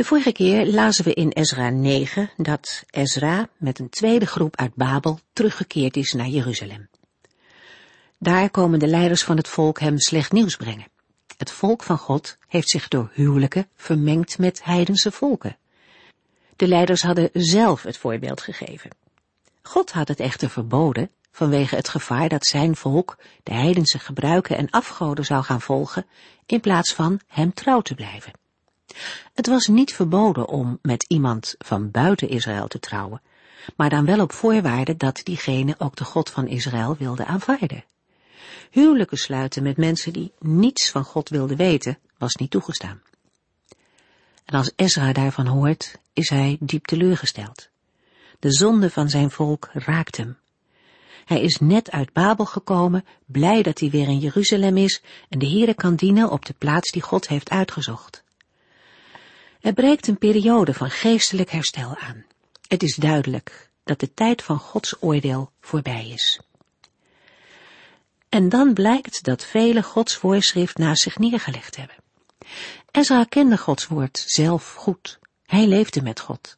De vorige keer lazen we in Ezra 9 dat Ezra met een tweede groep uit Babel teruggekeerd is naar Jeruzalem. Daar komen de leiders van het volk hem slecht nieuws brengen. Het volk van God heeft zich door huwelijken vermengd met heidense volken. De leiders hadden zelf het voorbeeld gegeven. God had het echter verboden vanwege het gevaar dat zijn volk de heidense gebruiken en afgoden zou gaan volgen in plaats van hem trouw te blijven. Het was niet verboden om met iemand van buiten Israël te trouwen, maar dan wel op voorwaarde dat diegene ook de God van Israël wilde aanvaarden. Huwelijken sluiten met mensen die niets van God wilden weten, was niet toegestaan. En als Ezra daarvan hoort, is hij diep teleurgesteld. De zonde van zijn volk raakt hem. Hij is net uit Babel gekomen, blij dat hij weer in Jeruzalem is en de Heere kan dienen op de plaats die God heeft uitgezocht. Er breekt een periode van geestelijk herstel aan. Het is duidelijk dat de tijd van Gods oordeel voorbij is. En dan blijkt dat velen Gods voorschrift naast zich neergelegd hebben. Ezra kende Gods woord zelf goed. Hij leefde met God.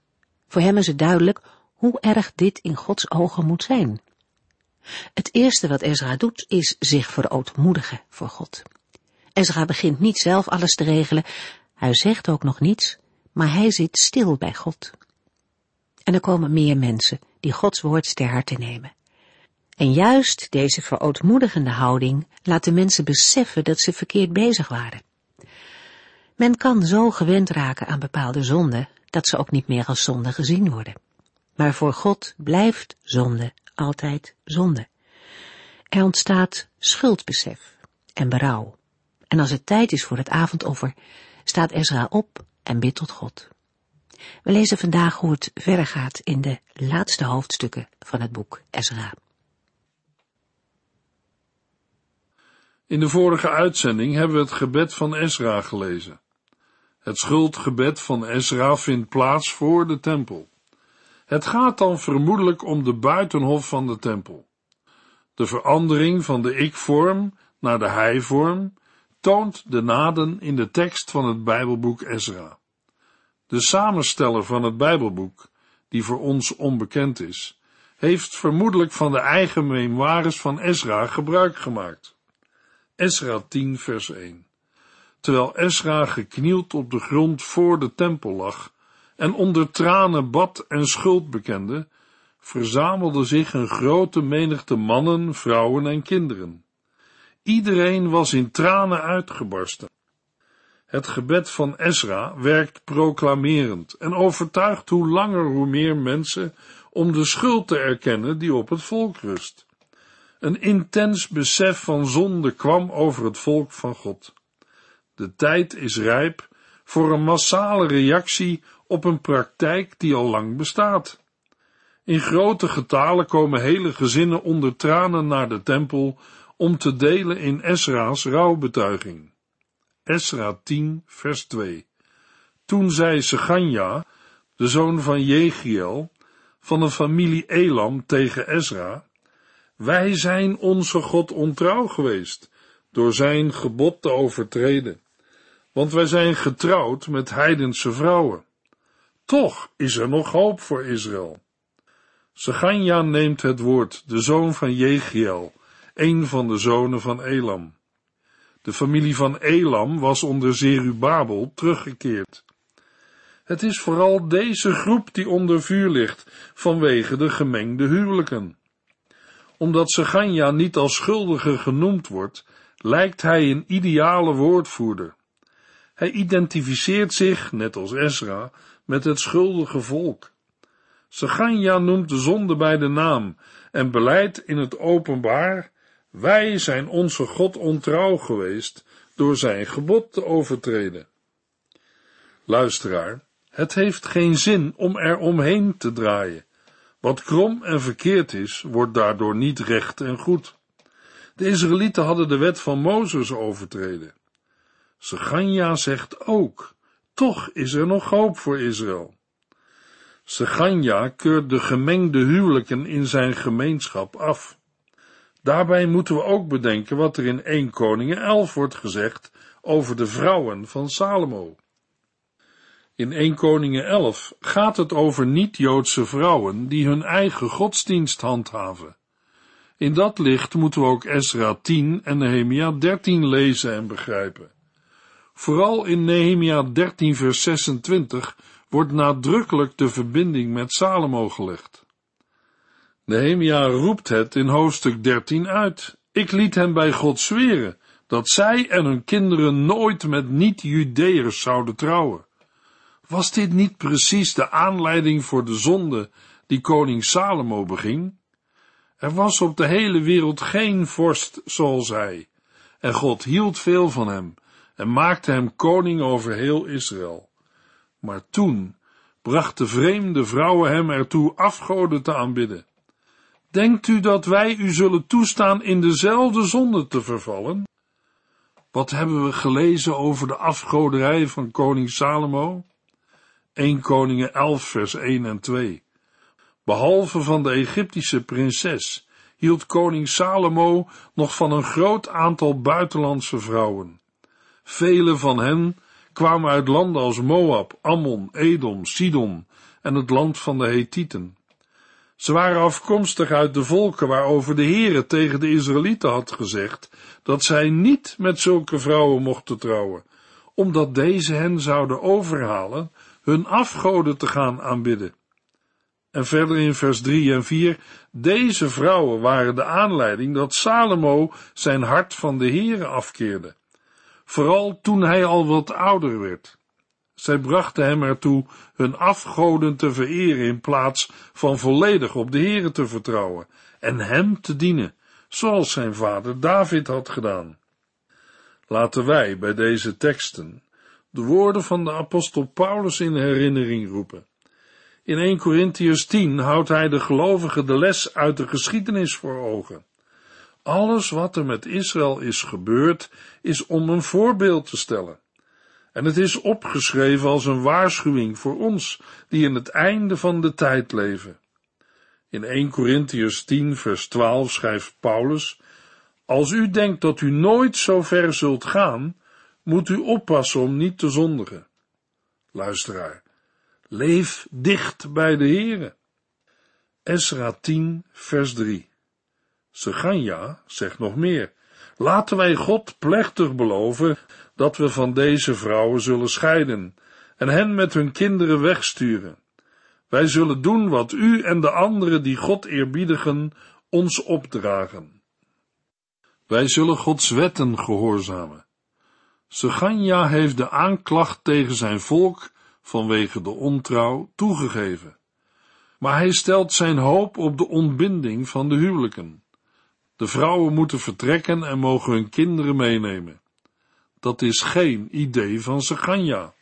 Voor hem is het duidelijk hoe erg dit in Gods ogen moet zijn. Het eerste wat Ezra doet is zich verootmoedigen voor God. Ezra begint niet zelf alles te regelen, hij zegt ook nog niets, maar hij zit stil bij God. En er komen meer mensen die Gods woord ter harte nemen. En juist deze verootmoedigende houding laat de mensen beseffen dat ze verkeerd bezig waren. Men kan zo gewend raken aan bepaalde zonden dat ze ook niet meer als zonde gezien worden. Maar voor God blijft zonde altijd zonde. Er ontstaat schuldbesef en berouw. En als het tijd is voor het avondoffer, staat Ezra op en bidt tot God. We lezen vandaag hoe het verder gaat in de laatste hoofdstukken van het boek Ezra. In de vorige uitzending hebben we het gebed van Ezra gelezen. Het schuldgebed van Ezra vindt plaats voor de tempel. Het gaat dan vermoedelijk om de buitenhof van de tempel. De verandering van de ik-vorm naar de hij-vorm toont de naden in de tekst van het Bijbelboek Ezra. De samensteller van het Bijbelboek, die voor ons onbekend is, heeft vermoedelijk van de eigen memoires van Ezra gebruik gemaakt. Ezra 10 vers 1 Terwijl Ezra geknield op de grond voor de tempel lag en onder tranen bad en schuld bekende, verzamelde zich een grote menigte mannen, vrouwen en kinderen. Iedereen was in tranen uitgebarsten. Het gebed van Ezra werkt proclamerend en overtuigt hoe langer hoe meer mensen om de schuld te erkennen die op het volk rust. Een intens besef van zonde kwam over het volk van God. De tijd is rijp voor een massale reactie op een praktijk die al lang bestaat. In grote getalen komen hele gezinnen onder tranen naar de tempel om te delen in Esra's rouwbetuiging. Esra 10, vers 2. Toen zei Seganja, de zoon van Jegiel, van de familie Elam tegen Esra, wij zijn onze God ontrouw geweest, door zijn gebod te overtreden, want wij zijn getrouwd met heidense vrouwen. Toch is er nog hoop voor Israël. Seganja neemt het woord, de zoon van Jegiel, een van de zonen van Elam. De familie van Elam was onder Zerubabel teruggekeerd. Het is vooral deze groep die onder vuur ligt vanwege de gemengde huwelijken. Omdat Seganja niet als schuldige genoemd wordt, lijkt hij een ideale woordvoerder. Hij identificeert zich, net als Ezra, met het schuldige volk. Seganja noemt de zonde bij de naam en beleidt in het openbaar wij zijn onze God ontrouw geweest door zijn gebod te overtreden. Luisteraar, Het heeft geen zin om er omheen te draaien. Wat krom en verkeerd is, wordt daardoor niet recht en goed. De Israëlieten hadden de wet van Mozes overtreden. Seganja zegt ook, toch is er nog hoop voor Israël. Seganja keurt de gemengde huwelijken in zijn gemeenschap af. Daarbij moeten we ook bedenken wat er in 1 Koningen 11 wordt gezegd over de vrouwen van Salomo. In 1 Koningen 11 gaat het over niet-Joodse vrouwen die hun eigen godsdienst handhaven. In dat licht moeten we ook Esra 10 en Nehemia 13 lezen en begrijpen. Vooral in Nehemia 13 vers 26 wordt nadrukkelijk de verbinding met Salomo gelegd. Nehemia roept het in hoofdstuk 13 uit. Ik liet hen bij God zweren dat zij en hun kinderen nooit met niet-Judeërs zouden trouwen. Was dit niet precies de aanleiding voor de zonde die koning Salomo beging? Er was op de hele wereld geen vorst zoals hij, en God hield veel van hem en maakte hem koning over heel Israël. Maar toen brachten vreemde vrouwen hem ertoe afgoden te aanbidden. Denkt u dat wij u zullen toestaan in dezelfde zonde te vervallen? Wat hebben we gelezen over de afgoderij van koning Salomo? 1 Koningen 11 vers 1 en 2. Behalve van de Egyptische prinses hield koning Salomo nog van een groot aantal buitenlandse vrouwen. Vele van hen kwamen uit landen als Moab, Ammon, Edom, Sidon en het land van de Hethieten. Ze waren afkomstig uit de volken waarover de Heere tegen de Israëlieten had gezegd dat zij niet met zulke vrouwen mochten trouwen, omdat deze hen zouden overhalen hun afgoden te gaan aanbidden. En verder in vers 3 en 4, deze vrouwen waren de aanleiding dat Salomo zijn hart van de Heere afkeerde, vooral toen hij al wat ouder werd. Zij brachten hem ertoe hun afgoden te vereren in plaats van volledig op de Heere te vertrouwen en hem te dienen, zoals zijn vader David had gedaan. Laten wij bij deze teksten de woorden van de apostel Paulus in herinnering roepen. In 1 Corinthians 10 houdt hij de gelovigen de les uit de geschiedenis voor ogen. Alles wat er met Israël is gebeurd, is om een voorbeeld te stellen. En het is opgeschreven als een waarschuwing voor ons, die in het einde van de tijd leven. In 1 Corinthians 10 vers 12 schrijft Paulus, Als u denkt dat u nooit zo ver zult gaan, moet u oppassen om niet te zondigen. Luisteraar, leef dicht bij de Heere. Esra 10 vers 3 Seganja zegt nog meer, laten wij God plechtig beloven dat we van deze vrouwen zullen scheiden en hen met hun kinderen wegsturen. Wij zullen doen wat u en de anderen die God eerbiedigen ons opdragen. Wij zullen Gods wetten gehoorzamen. Seganja heeft de aanklacht tegen zijn volk vanwege de ontrouw toegegeven. Maar hij stelt zijn hoop op de ontbinding van de huwelijken. De vrouwen moeten vertrekken en mogen hun kinderen meenemen. Dat is geen idee van Seganja.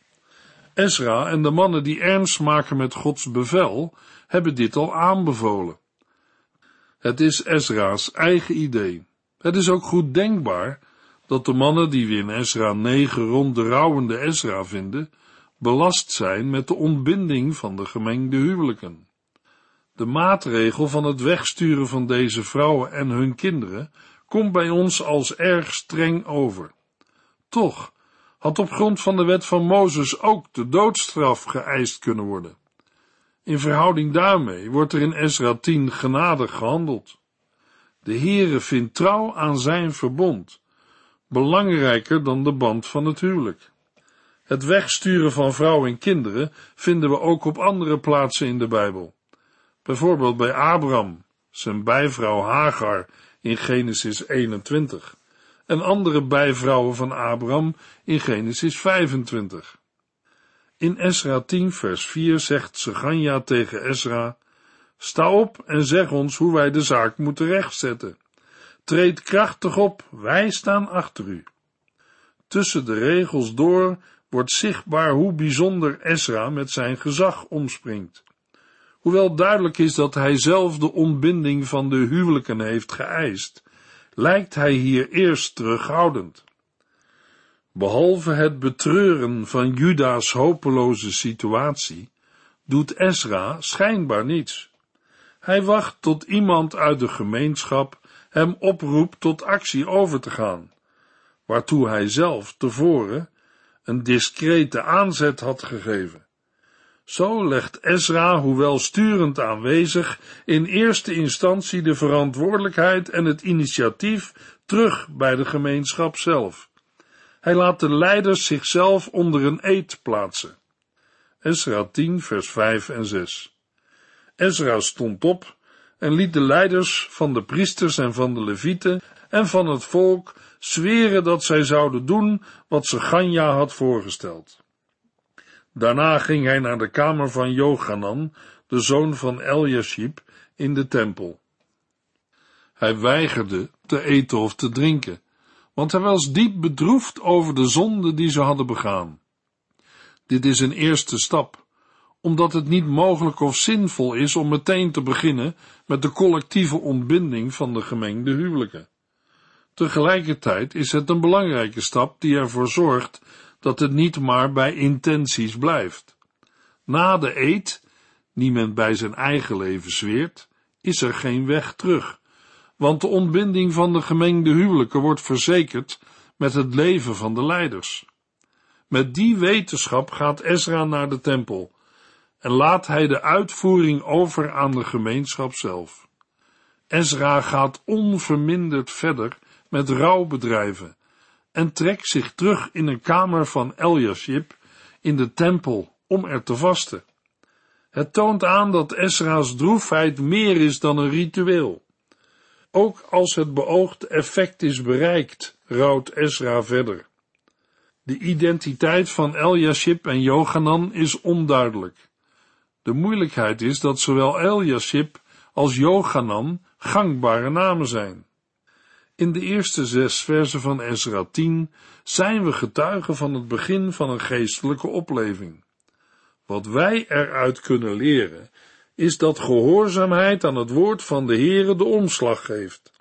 Ezra en de mannen die ernst maken met Gods bevel, hebben dit al aanbevolen. Het is Ezra's eigen idee. Het is ook goed denkbaar dat de mannen die we in Ezra 9 rond de rouwende Ezra vinden, belast zijn met de ontbinding van de gemengde huwelijken. De maatregel van het wegsturen van deze vrouwen en hun kinderen komt bij ons als erg streng over. Toch had op grond van de wet van Mozes ook de doodstraf geëist kunnen worden. In verhouding daarmee wordt er in Ezra 10 genadig gehandeld. De Heere vindt trouw aan zijn verbond, belangrijker dan de band van het huwelijk. Het wegsturen van vrouwen en kinderen vinden we ook op andere plaatsen in de Bijbel. Bijvoorbeeld bij Abraham, zijn bijvrouw Hagar in Genesis 21 en andere bijvrouwen van Abraham in Genesis 25. In Esra 10 vers 4 zegt Seganja tegen Esra, Sta op en zeg ons hoe wij de zaak moeten rechtzetten. Treed krachtig op, wij staan achter u. Tussen de regels door wordt zichtbaar hoe bijzonder Ezra met zijn gezag omspringt. Hoewel duidelijk is dat hij zelf de ontbinding van de huwelijken heeft geëist, lijkt hij hier eerst terughoudend. Behalve het betreuren van Juda's hopeloze situatie, doet Ezra schijnbaar niets. Hij wacht tot iemand uit de gemeenschap hem oproept tot actie over te gaan, waartoe hij zelf tevoren een discrete aanzet had gegeven. Zo legt Ezra, hoewel sturend aanwezig, in eerste instantie de verantwoordelijkheid en het initiatief terug bij de gemeenschap zelf. Hij laat de leiders zichzelf onder een eed plaatsen. Ezra 10, vers 5 en 6. Ezra stond op en liet de leiders van de priesters en van de levieten en van het volk zweren dat zij zouden doen wat ze Ganja had voorgesteld. Daarna ging hij naar de kamer van Jochanan, de zoon van Eliashib, in de tempel. Hij weigerde te eten of te drinken, want hij was diep bedroefd over de zonde die ze hadden begaan. Dit is een eerste stap, omdat het niet mogelijk of zinvol is om meteen te beginnen met de collectieve ontbinding van de gemengde huwelijken. Tegelijkertijd is het een belangrijke stap die ervoor zorgt dat het niet maar bij intenties blijft. Na de eed, die men bij zijn eigen leven zweert, is er geen weg terug, want de ontbinding van de gemengde huwelijken wordt verzekerd met het leven van de leiders. Met die wetenschap gaat Ezra naar de tempel en laat hij de uitvoering over aan de gemeenschap zelf. Ezra gaat onverminderd verder met rouwbedrijven en trekt zich terug in een kamer van Eliashib in de tempel om er te vasten. Het toont aan dat Ezra's droefheid meer is dan een ritueel. Ook als het beoogde effect is bereikt, rouwt Ezra verder. De identiteit van Eliashib en Johanan is onduidelijk. De moeilijkheid is dat zowel Eliashib als Johanan gangbare namen zijn. In de eerste zes versen van Ezra 10 zijn we getuigen van het begin van een geestelijke opleving. Wat wij eruit kunnen leren, is dat gehoorzaamheid aan het woord van de Heere de omslag geeft.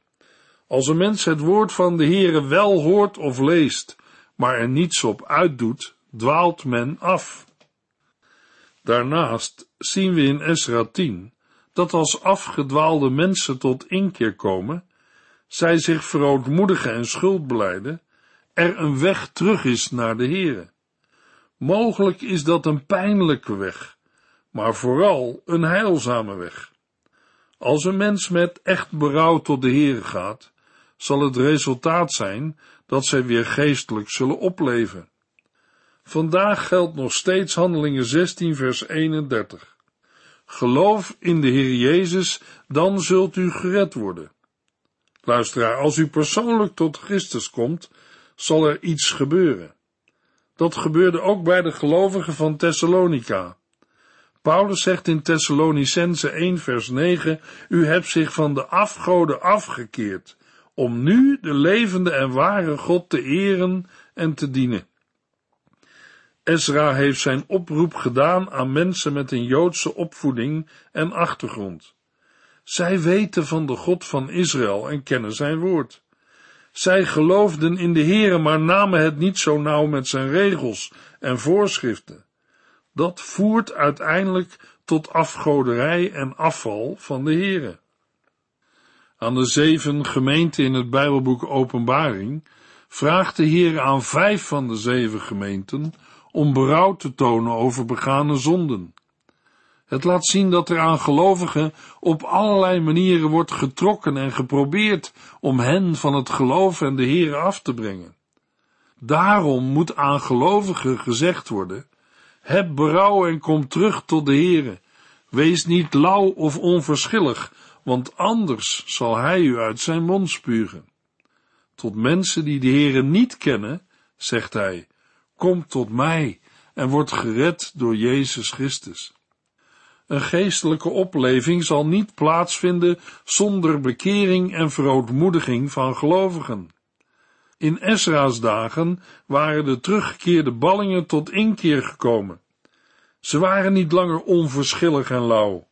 Als een mens het woord van de Heere wel hoort of leest, maar er niets op uitdoet, dwaalt men af. Daarnaast zien we in Ezra 10 dat als afgedwaalde mensen tot inkeer komen, zij zich verootmoedigen en schuld beleiden, er een weg terug is naar de Heere. Mogelijk is dat een pijnlijke weg, maar vooral een heilzame weg. Als een mens met echt berouw tot de Heere gaat, zal het resultaat zijn dat zij weer geestelijk zullen opleven. Vandaag geldt nog steeds Handelingen 16 vers 31. Geloof in de Heer Jezus, dan zult u gered worden. Luisteraar, als u persoonlijk tot Christus komt, zal er iets gebeuren. Dat gebeurde ook bij de gelovigen van Thessalonica. Paulus zegt in Thessalonicense 1 vers 9, u hebt zich van de afgoden afgekeerd, om nu de levende en ware God te eren en te dienen. Ezra heeft zijn oproep gedaan aan mensen met een Joodse opvoeding en achtergrond. Zij weten van de God van Israël en kennen zijn woord. Zij geloofden in de Heere, maar namen het niet zo nauw met zijn regels en voorschriften. Dat voert uiteindelijk tot afgoderij en afval van de Heere. Aan de zeven gemeenten in het Bijbelboek Openbaring vraagt de Heer aan vijf van de zeven gemeenten om berouw te tonen over begane zonden. Het laat zien dat er aan gelovigen op allerlei manieren wordt getrokken en geprobeerd om hen van het geloof en de Heer af te brengen. Daarom moet aan gelovigen gezegd worden, heb berouw en kom terug tot de Heere. Wees niet lauw of onverschillig, want anders zal hij u uit zijn mond spugen. Tot mensen die de Heere niet kennen, zegt hij, kom tot mij en word gered door Jezus Christus. Een geestelijke opleving zal niet plaatsvinden zonder bekering en verootmoediging van gelovigen. In Esra's dagen waren de teruggekeerde ballingen tot inkeer gekomen. Ze waren niet langer onverschillig en lauw.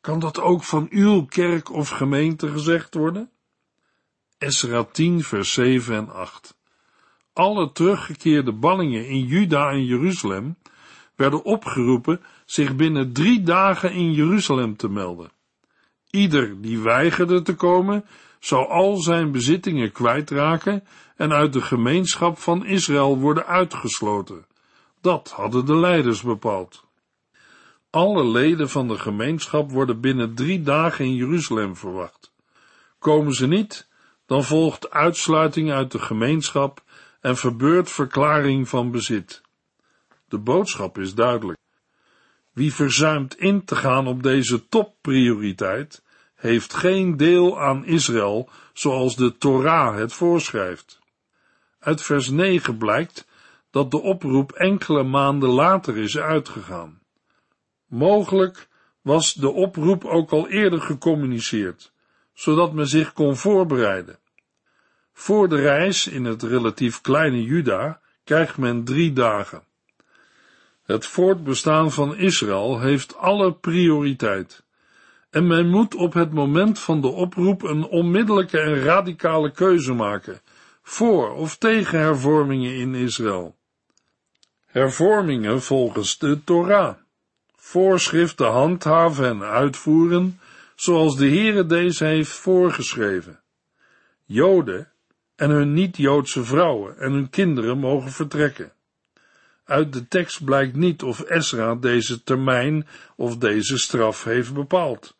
Kan dat ook van uw kerk of gemeente gezegd worden? Esra 10 vers 7 en 8 Alle teruggekeerde ballingen in Juda en Jeruzalem werden opgeroepen zich binnen drie dagen in Jeruzalem te melden. Ieder die weigerde te komen, zou al zijn bezittingen kwijtraken en uit de gemeenschap van Israël worden uitgesloten. Dat hadden de leiders bepaald. Alle leden van de gemeenschap worden binnen drie dagen in Jeruzalem verwacht. Komen ze niet, dan volgt uitsluiting uit de gemeenschap en verbeurt verklaring van bezit. De boodschap is duidelijk. Wie verzuimt in te gaan op deze topprioriteit, heeft geen deel aan Israël zoals de Torah het voorschrijft. Uit vers 9 blijkt dat de oproep enkele maanden later is uitgegaan. Mogelijk was de oproep ook al eerder gecommuniceerd, zodat men zich kon voorbereiden. Voor de reis in het relatief kleine Juda krijgt men drie dagen. Het voortbestaan van Israël heeft alle prioriteit. En men moet op het moment van de oproep een onmiddellijke en radicale keuze maken, voor of tegen hervormingen in Israël. Hervormingen volgens de Torah. Voorschriften handhaven en uitvoeren, zoals de Heere deze heeft voorgeschreven. Joden en hun niet-Joodse vrouwen en hun kinderen mogen vertrekken. Uit de tekst blijkt niet of Esra deze termijn of deze straf heeft bepaald.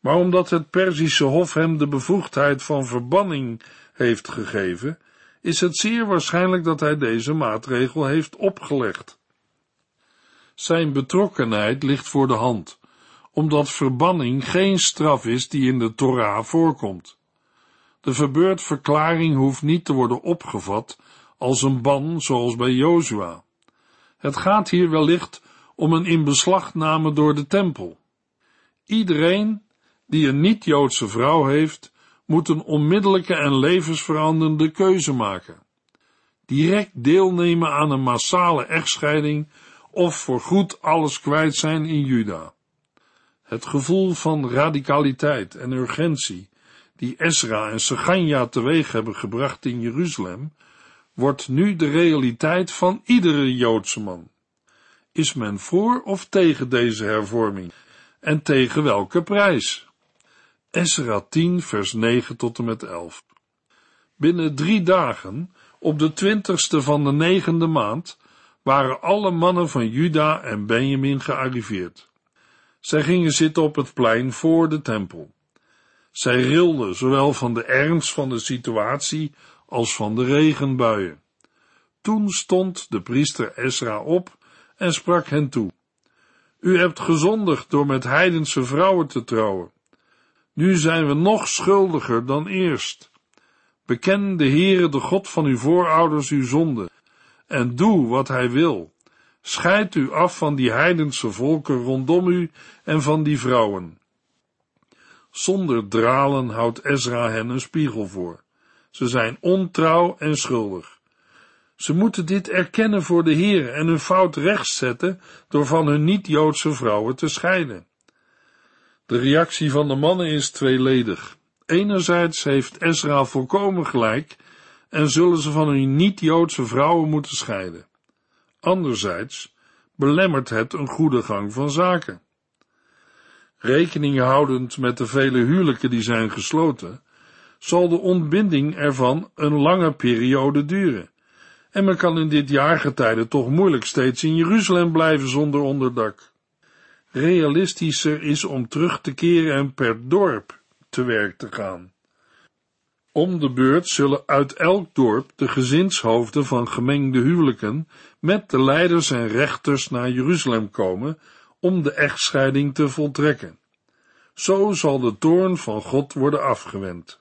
Maar omdat het Perzische Hof hem de bevoegdheid van verbanning heeft gegeven, is het zeer waarschijnlijk dat hij deze maatregel heeft opgelegd. Zijn betrokkenheid ligt voor de hand, omdat verbanning geen straf is die in de Torah voorkomt. De verbeurdverklaring hoeft niet te worden opgevat als een ban zoals bij Jozua. Het gaat hier wellicht om een inbeslagname door de tempel. Iedereen die een niet-Joodse vrouw heeft, moet een onmiddellijke en levensveranderende keuze maken. Direct deelnemen aan een massale echtscheiding of voorgoed alles kwijt zijn in Juda. Het gevoel van radicaliteit en urgentie die Esra en Seganja teweeg hebben gebracht in Jeruzalem, wordt nu de realiteit van iedere Joodse man. Is men voor of tegen deze hervorming? En tegen welke prijs? Esra 10, vers 9 tot en met 11. Binnen drie dagen, op de twintigste van de negende maand, waren alle mannen van Juda en Benjamin gearriveerd. Zij gingen zitten op het plein voor de tempel. Zij rilden zowel van de ernst van de situatie als van de regenbuien. Toen stond de priester Esra op en sprak hen toe. U hebt gezondigd door met heidense vrouwen te trouwen. Nu zijn we nog schuldiger dan eerst. Beken de Heere, de God van uw voorouders, uw zonde, en doe wat hij wil. Scheid u af van die heidense volken rondom u en van die vrouwen. Zonder dralen houdt Ezra hen een spiegel voor. Ze zijn ontrouw en schuldig. Ze moeten dit erkennen voor de Heer en hun fout rechtzetten door van hun niet-Joodse vrouwen te scheiden. De reactie van de mannen is tweeledig. Enerzijds heeft Ezra volkomen gelijk en zullen ze van hun niet-Joodse vrouwen moeten scheiden. Anderzijds belemmert het een goede gang van zaken. Rekening houdend met de vele huwelijken die zijn gesloten, zal de ontbinding ervan een lange periode duren. En men kan in dit jaargetijde toch moeilijk steeds in Jeruzalem blijven zonder onderdak. Realistischer is om terug te keren en per dorp te werk te gaan. Om de beurt zullen uit elk dorp de gezinshoofden van gemengde huwelijken met de leiders en rechters naar Jeruzalem komen om de echtscheiding te voltrekken. Zo zal de toorn van God worden afgewend.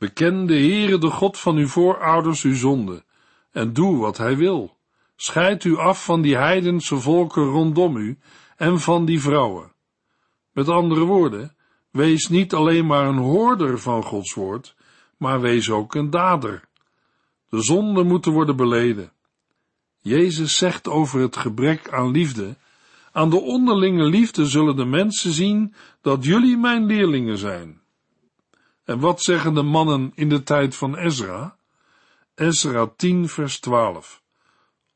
Beken de Heere, de God van uw voorouders, uw zonde, en doe wat hij wil. Scheid u af van die heidense volken rondom u en van die vrouwen. Met andere woorden, wees niet alleen maar een hoorder van Gods woord, maar wees ook een dader. De zonden moeten worden beleden. Jezus zegt over het gebrek aan liefde, aan de onderlinge liefde zullen de mensen zien dat jullie mijn leerlingen zijn. En wat zeggen de mannen in de tijd van Ezra? Ezra 10 vers 12.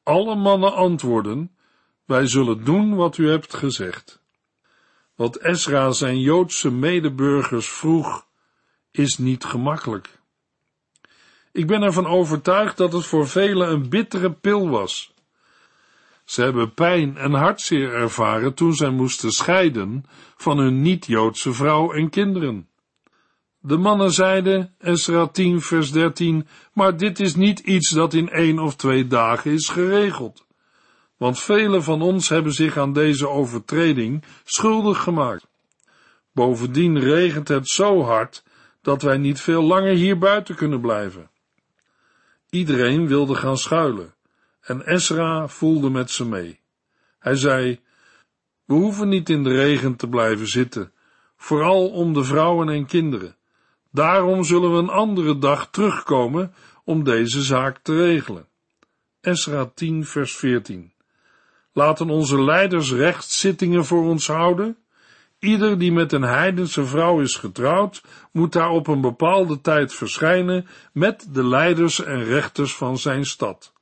Alle mannen antwoorden, wij zullen doen wat u hebt gezegd. Wat Ezra zijn Joodse medeburgers vroeg, is niet gemakkelijk. Ik ben ervan overtuigd dat het voor velen een bittere pil was. Ze hebben pijn en hartzeer ervaren toen zij moesten scheiden van hun niet-Joodse vrouw en kinderen. De mannen zeiden, Esra 10 vers 13, maar dit is niet iets dat in één of twee dagen is geregeld. Want velen van ons hebben zich aan deze overtreding schuldig gemaakt. Bovendien regent het zo hard dat wij niet veel langer hier buiten kunnen blijven. Iedereen wilde gaan schuilen en Esra voelde met ze mee. Hij zei, we hoeven niet in de regen te blijven zitten, vooral om de vrouwen en kinderen. Daarom zullen we een andere dag terugkomen om deze zaak te regelen. Esra 10 vers 14 Laten onze leiders rechtszittingen voor ons houden. Ieder die met een heidense vrouw is getrouwd, moet daar op een bepaalde tijd verschijnen met de leiders en rechters van zijn stad.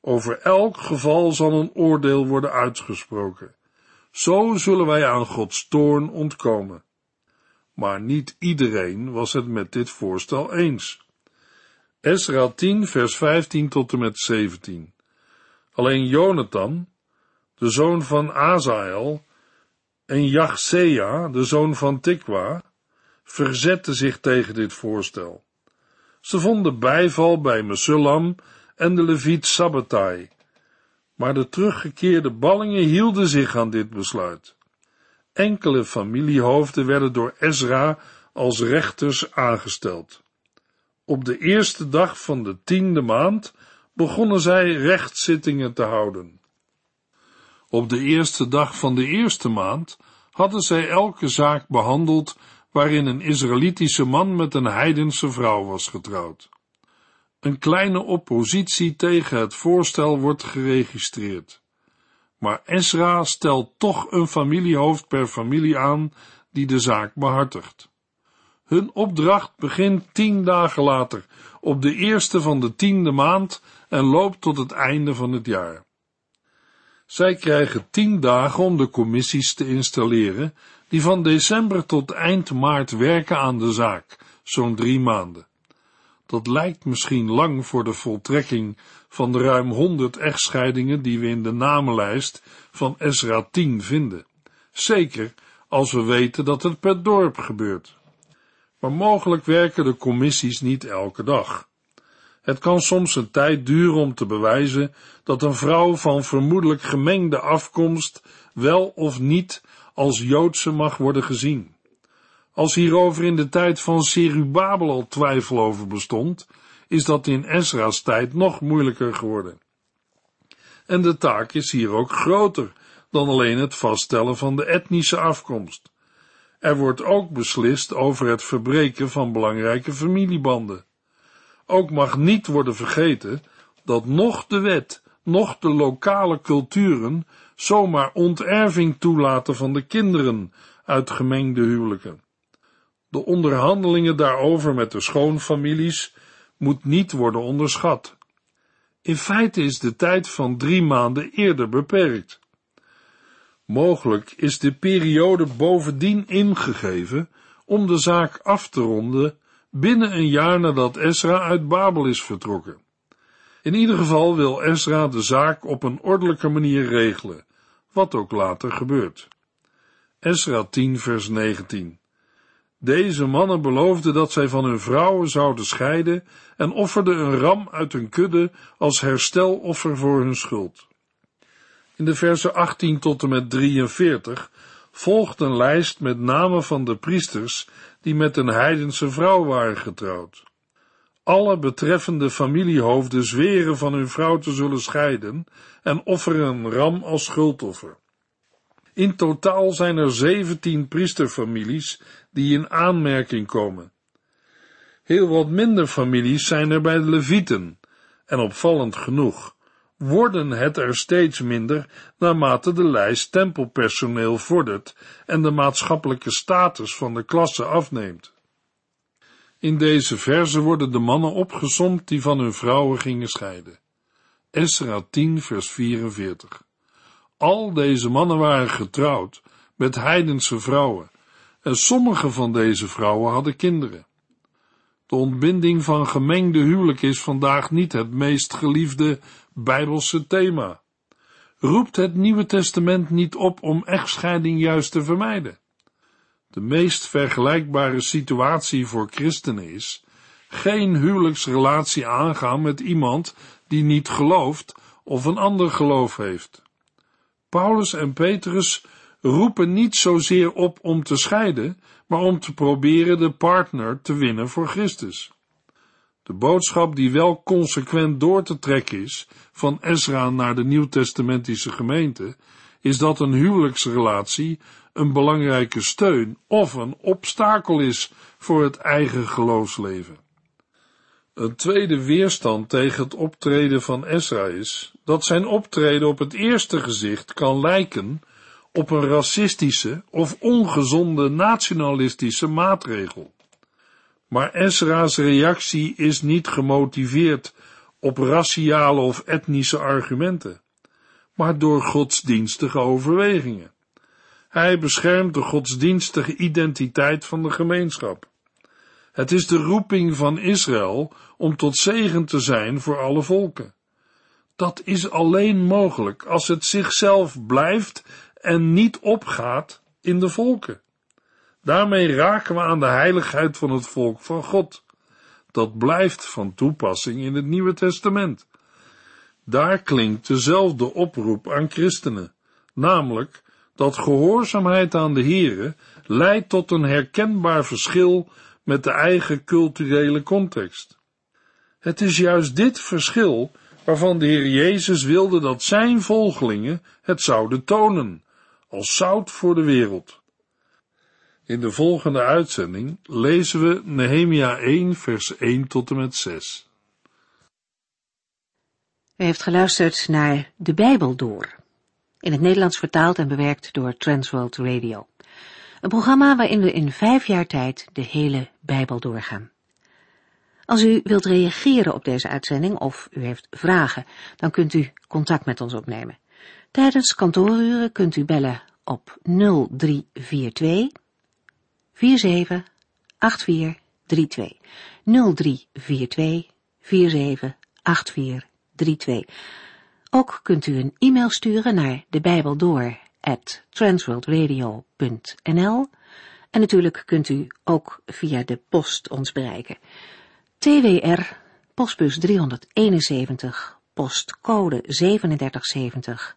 Over elk geval zal een oordeel worden uitgesproken. Zo zullen wij aan Gods toorn ontkomen. Maar niet iedereen was het met dit voorstel eens. Esra 10 vers 15 tot en met 17. Alleen Jonathan, de zoon van Azael, en Jachsea, de zoon van Tikwa, verzetten zich tegen dit voorstel. Ze vonden bijval bij Mesullam en de leviet Sabbatai, maar de teruggekeerde ballingen hielden zich aan dit besluit. Enkele familiehoofden werden door Ezra als rechters aangesteld. Op de eerste dag van de tiende maand begonnen zij rechtszittingen te houden. Op de eerste dag van de eerste maand hadden zij elke zaak behandeld waarin een Israëlitische man met een heidense vrouw was getrouwd. Een kleine oppositie tegen het voorstel wordt geregistreerd. Maar Esra stelt toch een familiehoofd per familie aan die de zaak behartigt. Hun opdracht begint tien dagen later, op de eerste van de tiende maand en loopt tot het einde van het jaar. Zij krijgen tien dagen om de commissies te installeren, die van december tot eind maart werken aan de zaak, zo'n drie maanden. Dat lijkt misschien lang voor de voltrekking van de ruim honderd echtscheidingen die we in de namenlijst van Ezra 10 vinden. Zeker als we weten dat het per dorp gebeurt. Maar mogelijk werken de commissies niet elke dag. Het kan soms een tijd duren om te bewijzen dat een vrouw van vermoedelijk gemengde afkomst wel of niet als Joodse mag worden gezien. Als hierover in de tijd van Serubabel al twijfel over bestond, is dat in Ezra's tijd nog moeilijker geworden. En de taak is hier ook groter dan alleen het vaststellen van de etnische afkomst. Er wordt ook beslist over het verbreken van belangrijke familiebanden. Ook mag niet worden vergeten dat nog de wet, nog de lokale culturen zomaar onterving toelaten van de kinderen uit gemengde huwelijken. De onderhandelingen daarover met de schoonfamilies moet niet worden onderschat. In feite is de tijd van drie maanden eerder beperkt. Mogelijk is de periode bovendien ingegeven om de zaak af te ronden binnen een jaar nadat Esra uit Babel is vertrokken. In ieder geval wil Esra de zaak op een ordelijke manier regelen, wat ook later gebeurt. Esra 10 vers 19 Deze mannen beloofden dat zij van hun vrouwen zouden scheiden en offerden een ram uit hun kudde als hersteloffer voor hun schuld. In de versen 18 tot en met 43 volgt een lijst met namen van de priesters die met een heidense vrouw waren getrouwd. Alle betreffende familiehoofden zweren van hun vrouw te zullen scheiden en offeren een ram als schuldoffer. In totaal zijn er zeventien priesterfamilies die in aanmerking komen. Heel wat minder families zijn er bij de Levieten, En opvallend genoeg worden het er steeds minder naarmate de lijst tempelpersoneel vordert en de maatschappelijke status van de klasse afneemt. In deze verse worden de mannen opgesomd die van hun vrouwen gingen scheiden. Esra 10 vers 44. Al deze mannen waren getrouwd met heidense vrouwen en sommige van deze vrouwen hadden kinderen. De ontbinding van gemengde huwelijk is vandaag niet het meest geliefde bijbelse thema. Roept het Nieuwe Testament niet op om echtscheiding juist te vermijden? De meest vergelijkbare situatie voor christenen is geen huwelijksrelatie aangaan met iemand die niet gelooft of een ander geloof heeft. Paulus en Petrus roepen niet zozeer op om te scheiden, maar om te proberen de partner te winnen voor Christus. De boodschap die wel consequent door te trekken is van Ezra naar de nieuwtestamentische gemeente, is dat een huwelijksrelatie een belangrijke steun of een obstakel is voor het eigen geloofsleven. Een tweede weerstand tegen het optreden van Ezra is dat zijn optreden op het eerste gezicht kan lijken op een racistische of ongezonde nationalistische maatregel. Maar Ezra's reactie is niet gemotiveerd op raciale of etnische argumenten, maar door godsdienstige overwegingen. Hij beschermt de godsdienstige identiteit van de gemeenschap. Het is de roeping van Israël om tot zegen te zijn voor alle volken. Dat is alleen mogelijk als het zichzelf blijft en niet opgaat in de volken. Daarmee raken we aan de heiligheid van het volk van God. Dat blijft van toepassing in het Nieuwe Testament. Daar klinkt dezelfde oproep aan christenen, namelijk dat gehoorzaamheid aan de Here leidt tot een herkenbaar verschil met de eigen culturele context. Het is juist dit verschil waarvan de Heer Jezus wilde dat zijn volgelingen het zouden tonen, als zout voor de wereld. In de volgende uitzending lezen we Nehemia 1 vers 1 tot en met 6. U heeft geluisterd naar De Bijbel Door, in het Nederlands vertaald en bewerkt door Transworld Radio. Een programma waarin we in vijf jaar tijd de hele Bijbel doorgaan. Als u wilt reageren op deze uitzending of u heeft vragen, dan kunt u contact met ons opnemen. Tijdens kantooruren kunt u bellen op 0342 478432 0342 478432. Ook kunt u een e-mail sturen naar de Bijbel en natuurlijk kunt u ook via de post ons bereiken. TWR, postbus 371, postcode 3770,